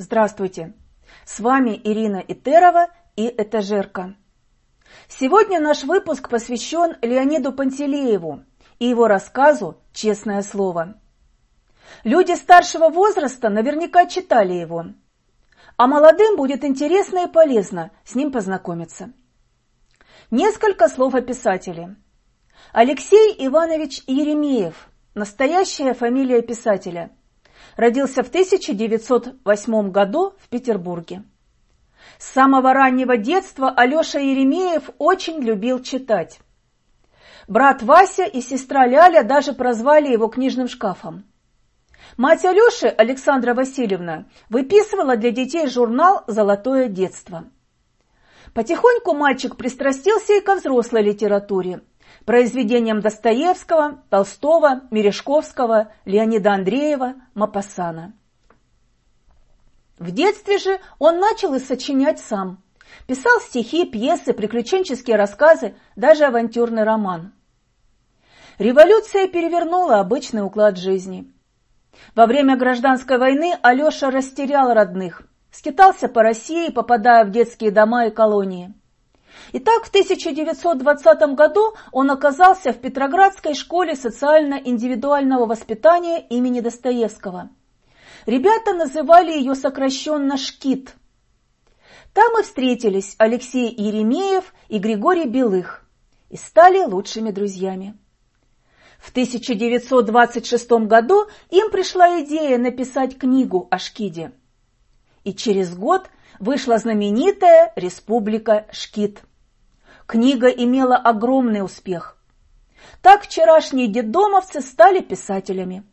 Здравствуйте! С вами Ирина Итерова и Этажерка. Сегодня наш выпуск посвящен Леониду Пантелееву и его рассказу «Честное слово». Люди старшего возраста наверняка читали его, а молодым будет интересно и полезно с ним познакомиться. Несколько слов о писателе. Алексей Иванович Еремеев, настоящая фамилия писателя – родился в 1908 году в Петербурге. С самого раннего детства Алеша Еремеев очень любил читать. Брат Вася и сестра Ляля даже прозвали его книжным шкафом. Мать Алеши, Александра Васильевна, выписывала для детей журнал «Золотое детство». Потихоньку мальчик пристрастился и ко взрослой литературе, произведениям Достоевского, Толстого, Мережковского, Леонида Андреева, Мапассана. В детстве же он начал и сочинять сам. Писал стихи, пьесы, приключенческие рассказы, даже авантюрный роман. Революция перевернула обычный уклад жизни. Во время гражданской войны Алеша растерял родных, скитался по России, попадая в детские дома и колонии. Итак, в 1920 году он оказался в Петроградской школе социально-индивидуального воспитания имени Достоевского. Ребята называли ее сокращенно «Шкит». Там и встретились Алексей Еремеев и Григорий Белых и стали лучшими друзьями. В 1926 году им пришла идея написать книгу о Шкиде. И через год вышла знаменитая «Республика Шкит». Книга имела огромный успех. Так вчерашние детдомовцы стали писателями.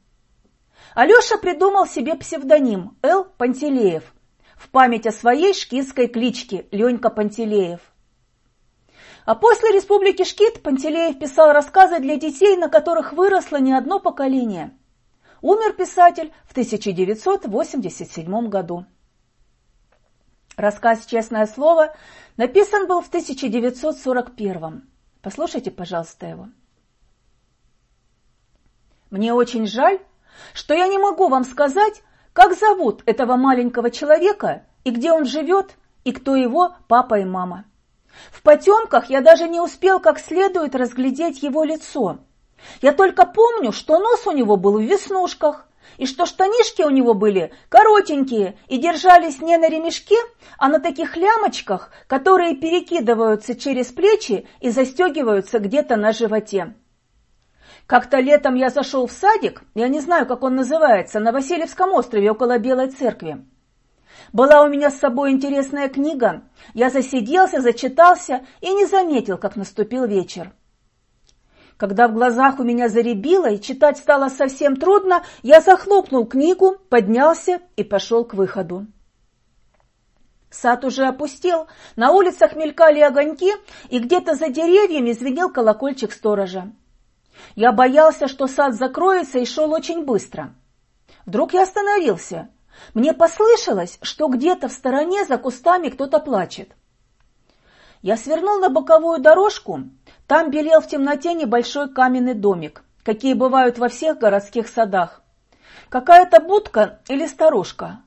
Алеша придумал себе псевдоним Л. Пантелеев в память о своей шкитской кличке Ленька Пантелеев. А после Республики Шкит Пантелеев писал рассказы для детей, на которых выросло не одно поколение. Умер писатель в 1987 году. Рассказ «Честное слово» написан был в 1941. Послушайте, пожалуйста, его. Мне очень жаль, что я не могу вам сказать, как зовут этого маленького человека и где он живет, и кто его папа и мама. В потемках я даже не успел как следует разглядеть его лицо. Я только помню, что нос у него был в веснушках, и что штанишки у него были коротенькие и держались не на ремешке, а на таких лямочках, которые перекидываются через плечи и застегиваются где-то на животе. Как-то летом я зашел в садик, я не знаю, как он называется, на Васильевском острове около Белой церкви. Была у меня с собой интересная книга, я засиделся, зачитался и не заметил, как наступил вечер. Когда в глазах у меня заребило и читать стало совсем трудно, я захлопнул книгу, поднялся и пошел к выходу. Сад уже опустел, на улицах мелькали огоньки, и где-то за деревьями звенел колокольчик сторожа. Я боялся, что сад закроется, и шел очень быстро. Вдруг я остановился. Мне послышалось, что где-то в стороне за кустами кто-то плачет. Я свернул на боковую дорожку, там белел в темноте небольшой каменный домик, какие бывают во всех городских садах. Какая-то будка или сторожка.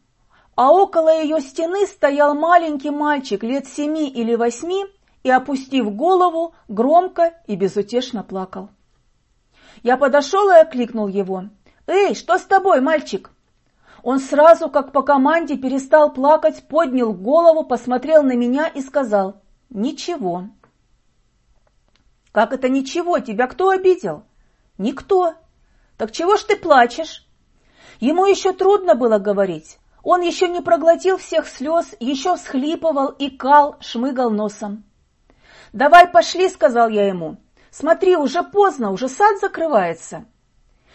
А около ее стены стоял маленький мальчик лет семи или восьми и, опустив голову, громко и безутешно плакал. Я подошел и окликнул его. «Эй, что с тобой, мальчик?» Он сразу, как по команде, перестал плакать, поднял голову, посмотрел на меня и сказал «Ничего». Как это ничего? Тебя кто обидел? Никто. Так чего ж ты плачешь? Ему еще трудно было говорить. Он еще не проглотил всех слез, еще всхлипывал, икал, шмыгал носом. «Давай пошли», — сказал я ему. «Смотри, уже поздно, уже сад закрывается».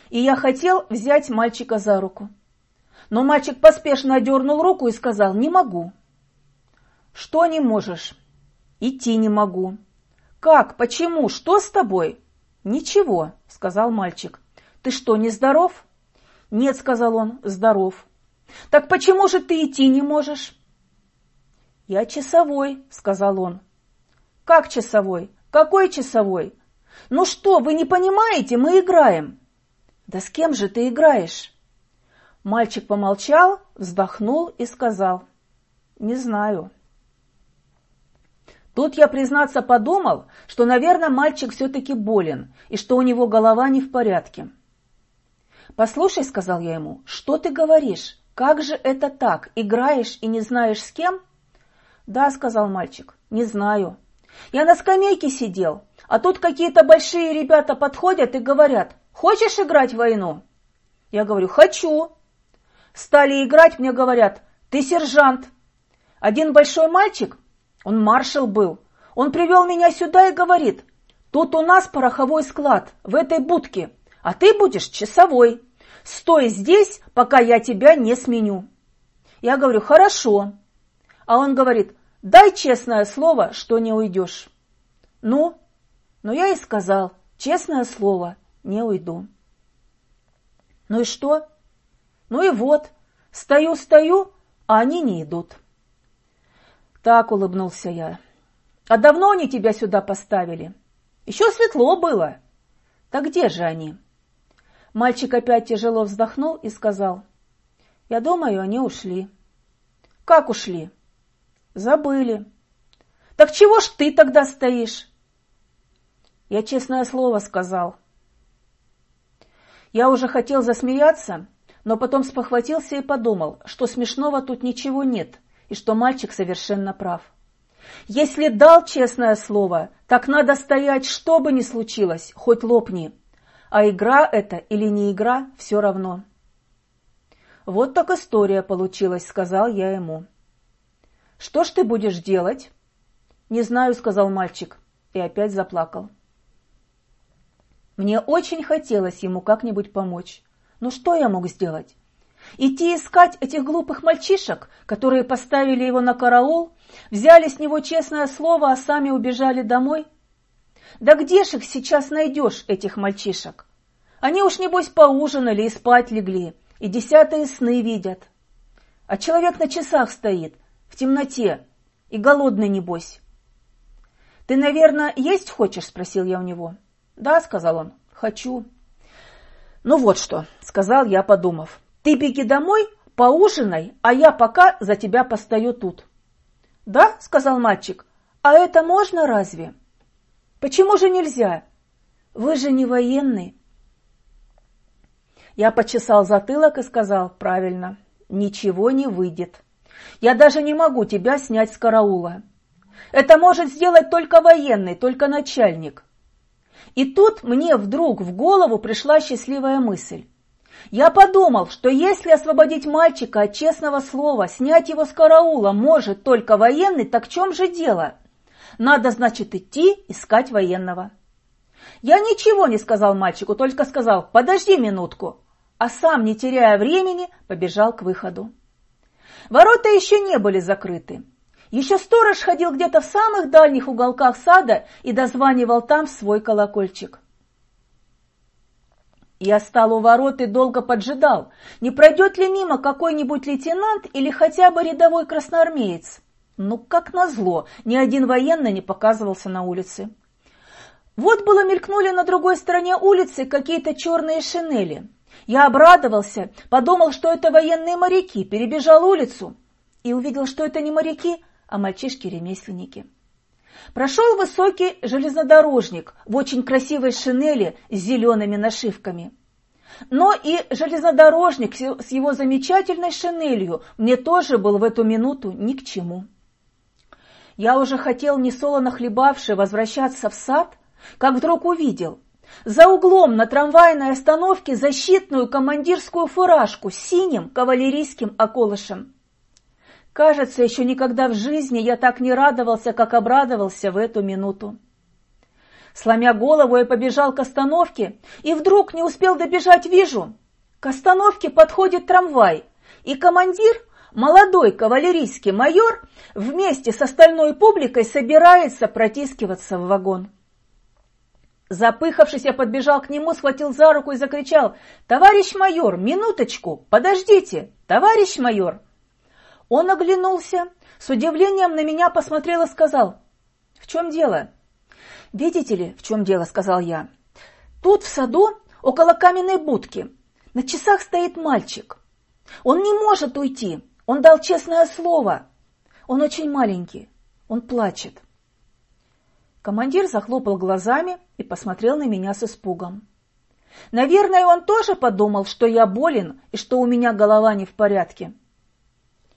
И я хотел взять мальчика за руку. Но мальчик поспешно одернул руку и сказал «Не могу». «Что не можешь?» «Идти не могу». «Как? Почему? Что с тобой?» «Ничего», — сказал мальчик. «Ты что, не здоров?» «Нет», — сказал он, — «здоров». «Так почему же ты идти не можешь?» «Я часовой», — сказал он. «Как часовой? Какой часовой?» «Ну что, вы не понимаете, мы играем». «Да с кем же ты играешь?» Мальчик помолчал, вздохнул и сказал, «Не знаю». Тут я, признаться, подумал, что, наверное, мальчик все-таки болен и что у него голова не в порядке. «Послушай», — сказал я ему, — «что ты говоришь? Как же это так? Играешь и не знаешь с кем?» «Да», — сказал мальчик, — «не знаю. Я на скамейке сидел, а тут какие-то большие ребята подходят и говорят, хочешь играть в войну?» Я говорю, хочу. Стали играть, мне говорят, ты сержант. Один большой мальчик, он маршал был, он привел меня сюда и говорит, тут у нас пороховой склад, в этой будке, а ты будешь часовой. Стой здесь, пока я тебя не сменю. Я говорю, хорошо. А он говорит, дай честное слово, что не уйдешь. Ну, ну я и сказал, честное слово, не уйду. Ну и что? Ну и вот, стою-стою, а они не идут. Так улыбнулся я. А давно они тебя сюда поставили? Еще светло было. Так где же они? Мальчик опять тяжело вздохнул и сказал. Я думаю, они ушли. Как ушли? Забыли. Так чего ж ты тогда стоишь? Я честное слово сказал. Я уже хотел засмеяться, но потом спохватился и подумал, что смешного тут ничего нет, и что мальчик совершенно прав. Если дал честное слово, так надо стоять, что бы ни случилось, хоть лопни. А игра это или не игра, все равно. Вот так история получилась, сказал я ему. Что ж ты будешь делать? Не знаю, сказал мальчик и опять заплакал. Мне очень хотелось ему как-нибудь помочь. Но что я мог сделать? Идти искать этих глупых мальчишек, которые поставили его на караул, взяли с него честное слово, а сами убежали домой? Да где ж их сейчас найдешь, этих мальчишек? Они уж, небось, поужинали и спать легли, и десятые сны видят. А человек на часах стоит, в темноте, и голодный, небось. «Ты, наверное, есть хочешь?» – спросил я у него. «Да», – сказал он, – «хочу». «Ну вот что», – сказал я, подумав. «Ты беги домой, поужинай, а я пока за тебя постою тут». «Да», – сказал мальчик, – «а это можно разве?» Почему же нельзя? Вы же не военный. Я почесал затылок и сказал, правильно, ничего не выйдет. Я даже не могу тебя снять с караула. Это может сделать только военный, только начальник. И тут мне вдруг в голову пришла счастливая мысль. Я подумал, что если освободить мальчика от честного слова, снять его с караула может только военный, так в чем же дело? Надо, значит, идти искать военного. Я ничего не сказал мальчику, только сказал «подожди минутку», а сам, не теряя времени, побежал к выходу. Ворота еще не были закрыты. Еще сторож ходил где-то в самых дальних уголках сада и дозванивал там свой колокольчик. Я стал у ворот и долго поджидал, не пройдет ли мимо какой-нибудь лейтенант или хотя бы рядовой красноармеец. Ну, как назло, ни один военный не показывался на улице. Вот было мелькнули на другой стороне улицы какие-то черные шинели. Я обрадовался, подумал, что это военные моряки, перебежал улицу и увидел, что это не моряки, а мальчишки-ремесленники. Прошел высокий железнодорожник в очень красивой шинели с зелеными нашивками. Но и железнодорожник с его замечательной шинелью мне тоже был в эту минуту ни к чему. Я уже хотел, несолоно хлебавший, возвращаться в сад, как вдруг увидел за углом на трамвайной остановке защитную командирскую фуражку с синим кавалерийским околышем. Кажется, еще никогда в жизни я так не радовался, как обрадовался в эту минуту. Сломя голову, я побежал к остановке, и вдруг не успел добежать, вижу, к остановке подходит трамвай, и командир молодой кавалерийский майор вместе с остальной публикой собирается протискиваться в вагон. Запыхавшись, я подбежал к нему, схватил за руку и закричал «Товарищ майор, минуточку, подождите, товарищ майор!» Он оглянулся, с удивлением на меня посмотрел и сказал «В чем дело?» «Видите ли, в чем дело?» – сказал я. «Тут в саду, около каменной будки, на часах стоит мальчик. Он не может уйти. Он дал честное слово. Он очень маленький. Он плачет. Командир захлопал глазами и посмотрел на меня с испугом. Наверное, он тоже подумал, что я болен и что у меня голова не в порядке.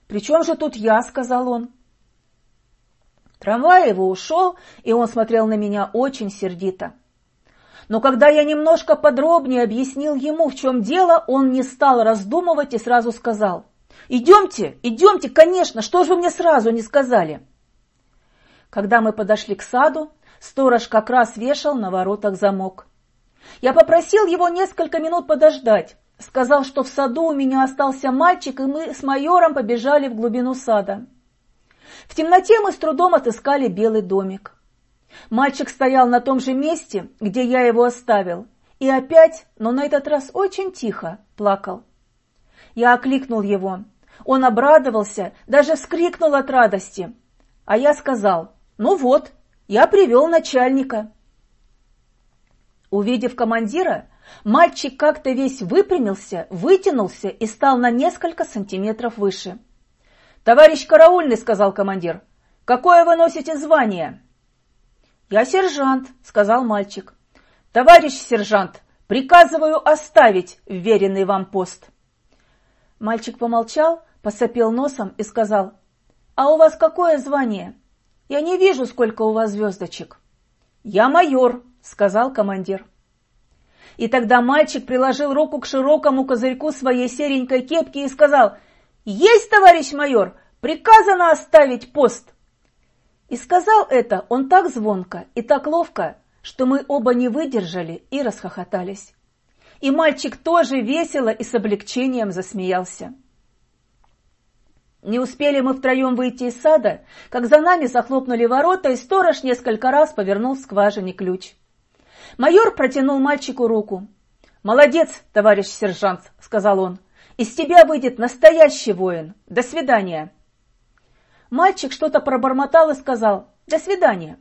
«При чем же тут я?» – сказал он. Трамвай его ушел, и он смотрел на меня очень сердито. Но когда я немножко подробнее объяснил ему, в чем дело, он не стал раздумывать и сразу сказал. «Идемте, идемте, конечно, что же вы мне сразу не сказали?» Когда мы подошли к саду, сторож как раз вешал на воротах замок. Я попросил его несколько минут подождать, сказал, что в саду у меня остался мальчик, и мы с майором побежали в глубину сада. В темноте мы с трудом отыскали белый домик. Мальчик стоял на том же месте, где я его оставил, и опять, но на этот раз очень тихо, плакал. Я окликнул его. Он обрадовался, даже вскрикнул от радости. А я сказал, ну вот, я привел начальника. Увидев командира, мальчик как-то весь выпрямился, вытянулся и стал на несколько сантиметров выше. «Товарищ караульный», — сказал командир, — «какое вы носите звание?» «Я сержант», — сказал мальчик. «Товарищ сержант, приказываю оставить вверенный вам пост». Мальчик помолчал, посопел носом и сказал, «А у вас какое звание? Я не вижу, сколько у вас звездочек». «Я майор», — сказал командир. И тогда мальчик приложил руку к широкому козырьку своей серенькой кепки и сказал, «Есть, товарищ майор, приказано оставить пост». И сказал это он так звонко и так ловко, что мы оба не выдержали и расхохотались. И мальчик тоже весело и с облегчением засмеялся. Не успели мы втроем выйти из сада, как за нами захлопнули ворота, и сторож несколько раз повернул в скважине ключ. Майор протянул мальчику руку. «Молодец, товарищ сержант», — сказал он. «Из тебя выйдет настоящий воин. До свидания». Мальчик что-то пробормотал и сказал «До свидания».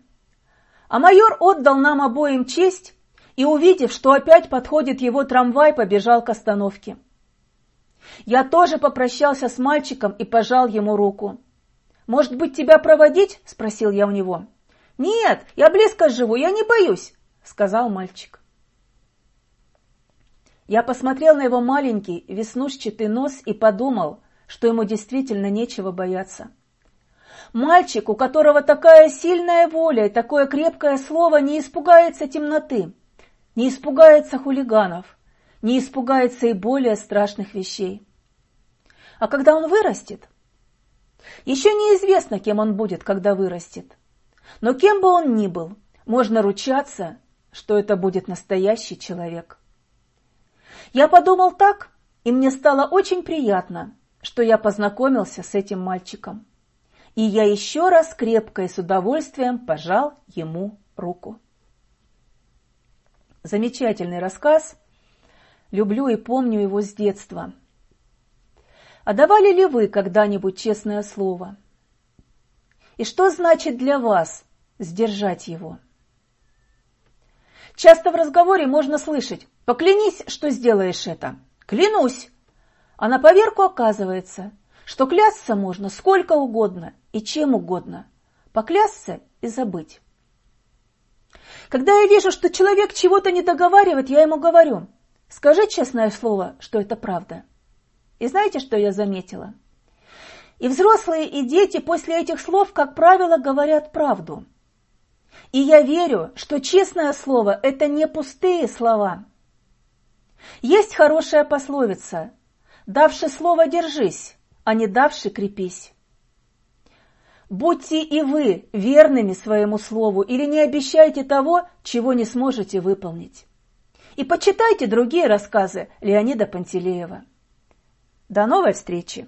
А майор отдал нам обоим честь и, увидев, что опять подходит его трамвай, побежал к остановке. Я тоже попрощался с мальчиком и пожал ему руку. «Может быть, тебя проводить?» – спросил я у него. «Нет, я близко живу, я не боюсь», – сказал мальчик. Я посмотрел на его маленький веснушчатый нос и подумал, что ему действительно нечего бояться. Мальчик, у которого такая сильная воля и такое крепкое слово, не испугается темноты, не испугается хулиганов, не испугается и более страшных вещей. А когда он вырастет? Еще неизвестно, кем он будет, когда вырастет. Но кем бы он ни был, можно ручаться, что это будет настоящий человек. Я подумал так, и мне стало очень приятно, что я познакомился с этим мальчиком и я еще раз крепко и с удовольствием пожал ему руку. Замечательный рассказ. Люблю и помню его с детства. А давали ли вы когда-нибудь честное слово? И что значит для вас сдержать его? Часто в разговоре можно слышать «поклянись, что сделаешь это». «Клянусь!» А на поверку оказывается, что клясться можно сколько угодно – и чем угодно, поклясться и забыть. Когда я вижу, что человек чего-то не договаривает, я ему говорю, скажи честное слово, что это правда. И знаете, что я заметила? И взрослые, и дети после этих слов, как правило, говорят правду. И я верю, что честное слово – это не пустые слова. Есть хорошая пословица «давши слово держись, а не давши крепись». Будьте и вы верными своему слову или не обещайте того, чего не сможете выполнить. И почитайте другие рассказы Леонида Пантелеева. До новой встречи!